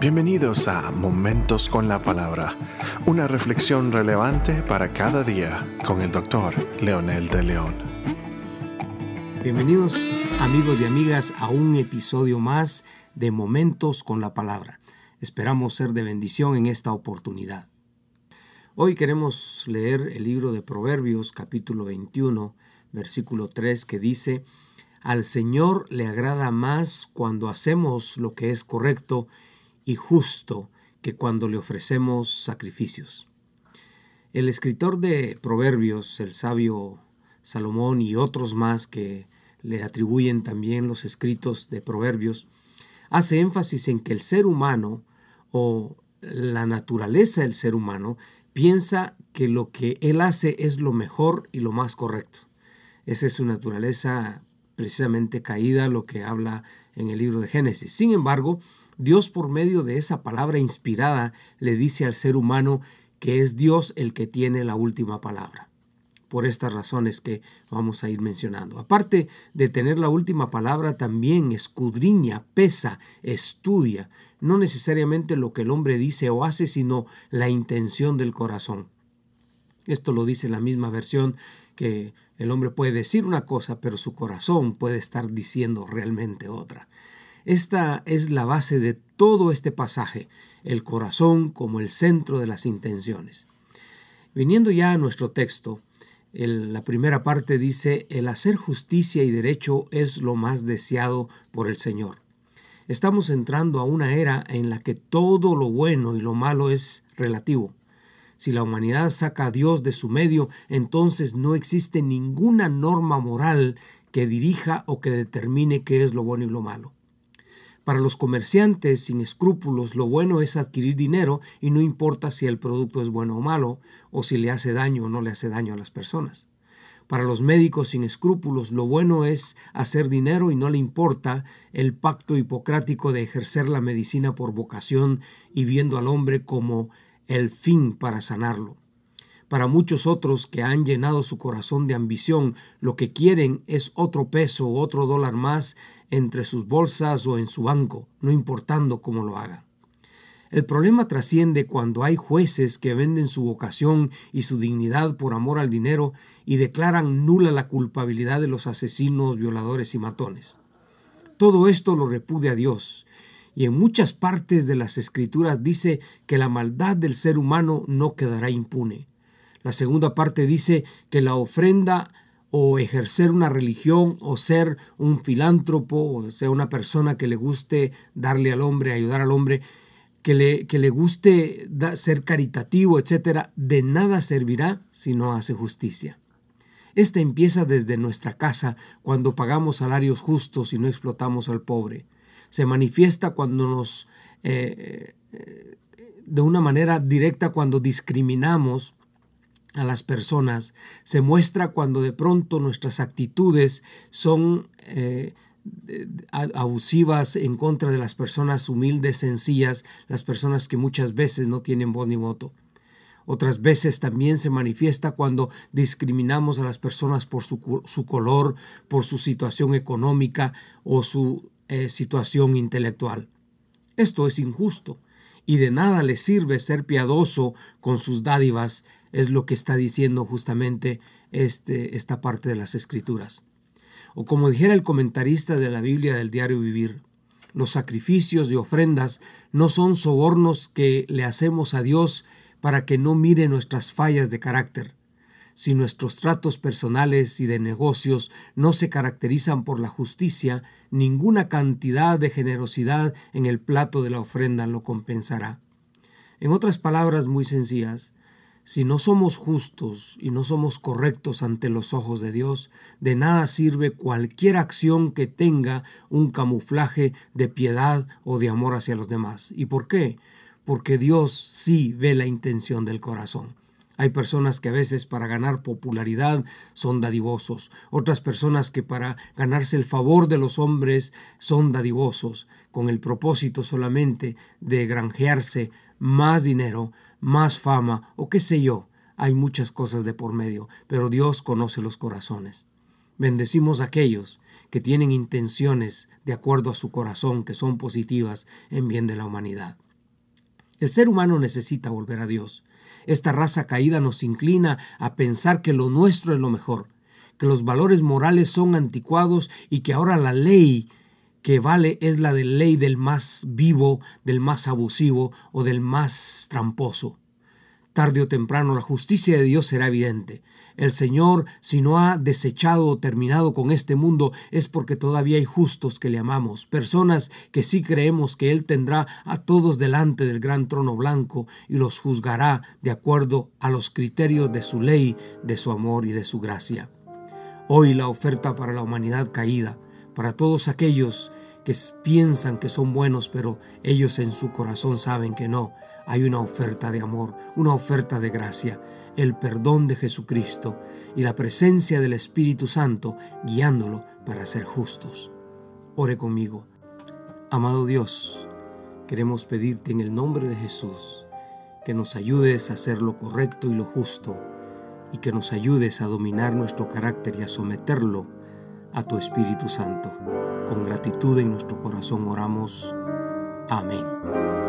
Bienvenidos a Momentos con la Palabra, una reflexión relevante para cada día con el doctor Leonel de León. Bienvenidos amigos y amigas a un episodio más de Momentos con la Palabra. Esperamos ser de bendición en esta oportunidad. Hoy queremos leer el libro de Proverbios capítulo 21, versículo 3 que dice, Al Señor le agrada más cuando hacemos lo que es correcto y justo que cuando le ofrecemos sacrificios. El escritor de Proverbios, el sabio Salomón y otros más que le atribuyen también los escritos de Proverbios, hace énfasis en que el ser humano o la naturaleza del ser humano piensa que lo que él hace es lo mejor y lo más correcto. Esa es su naturaleza precisamente caída, lo que habla en el libro de Génesis. Sin embargo, Dios por medio de esa palabra inspirada le dice al ser humano que es Dios el que tiene la última palabra. Por estas razones que vamos a ir mencionando. Aparte de tener la última palabra, también escudriña, pesa, estudia, no necesariamente lo que el hombre dice o hace, sino la intención del corazón. Esto lo dice la misma versión que el hombre puede decir una cosa, pero su corazón puede estar diciendo realmente otra. Esta es la base de todo este pasaje, el corazón como el centro de las intenciones. Viniendo ya a nuestro texto, la primera parte dice, el hacer justicia y derecho es lo más deseado por el Señor. Estamos entrando a una era en la que todo lo bueno y lo malo es relativo. Si la humanidad saca a Dios de su medio, entonces no existe ninguna norma moral que dirija o que determine qué es lo bueno y lo malo. Para los comerciantes sin escrúpulos, lo bueno es adquirir dinero y no importa si el producto es bueno o malo, o si le hace daño o no le hace daño a las personas. Para los médicos sin escrúpulos, lo bueno es hacer dinero y no le importa el pacto hipocrático de ejercer la medicina por vocación y viendo al hombre como el fin para sanarlo. Para muchos otros que han llenado su corazón de ambición, lo que quieren es otro peso o otro dólar más entre sus bolsas o en su banco, no importando cómo lo hagan. El problema trasciende cuando hay jueces que venden su vocación y su dignidad por amor al dinero y declaran nula la culpabilidad de los asesinos, violadores y matones. Todo esto lo repudia Dios, y en muchas partes de las escrituras dice que la maldad del ser humano no quedará impune. La segunda parte dice que la ofrenda o ejercer una religión o ser un filántropo o sea una persona que le guste darle al hombre, ayudar al hombre, que le, que le guste ser caritativo, etcétera, de nada servirá si no hace justicia. Esta empieza desde nuestra casa cuando pagamos salarios justos y no explotamos al pobre. Se manifiesta cuando nos, eh, eh, de una manera directa, cuando discriminamos a las personas se muestra cuando de pronto nuestras actitudes son eh, abusivas en contra de las personas humildes, sencillas, las personas que muchas veces no tienen voz ni voto. Otras veces también se manifiesta cuando discriminamos a las personas por su, color, por su situación económica o su eh, situación intelectual. Esto es injusto y de nada le sirve ser piadoso con sus dádivas es lo que está diciendo justamente este, esta parte de las escrituras. O como dijera el comentarista de la Biblia del diario Vivir, los sacrificios y ofrendas no son sobornos que le hacemos a Dios para que no mire nuestras fallas de carácter. Si nuestros tratos personales y de negocios no se caracterizan por la justicia, ninguna cantidad de generosidad en el plato de la ofrenda lo compensará. En otras palabras muy sencillas, si no somos justos y no somos correctos ante los ojos de Dios, de nada sirve cualquier acción que tenga un camuflaje de piedad o de amor hacia los demás. ¿Y por qué? Porque Dios sí ve la intención del corazón. Hay personas que a veces para ganar popularidad son dadivosos, otras personas que para ganarse el favor de los hombres son dadivosos, con el propósito solamente de granjearse más dinero, más fama o qué sé yo. Hay muchas cosas de por medio, pero Dios conoce los corazones. Bendecimos a aquellos que tienen intenciones de acuerdo a su corazón que son positivas en bien de la humanidad. El ser humano necesita volver a Dios. Esta raza caída nos inclina a pensar que lo nuestro es lo mejor, que los valores morales son anticuados y que ahora la ley que vale es la de ley del más vivo, del más abusivo o del más tramposo. Tarde o temprano la justicia de Dios será evidente. El Señor, si no ha desechado o terminado con este mundo, es porque todavía hay justos que le amamos, personas que sí creemos que Él tendrá a todos delante del gran trono blanco y los juzgará de acuerdo a los criterios de su ley, de su amor y de su gracia. Hoy la oferta para la humanidad caída, para todos aquellos que piensan que son buenos, pero ellos en su corazón saben que no. Hay una oferta de amor, una oferta de gracia, el perdón de Jesucristo y la presencia del Espíritu Santo guiándolo para ser justos. Ore conmigo. Amado Dios, queremos pedirte en el nombre de Jesús que nos ayudes a hacer lo correcto y lo justo y que nos ayudes a dominar nuestro carácter y a someterlo a tu Espíritu Santo. Con gratitud en nuestro corazón oramos. Amén.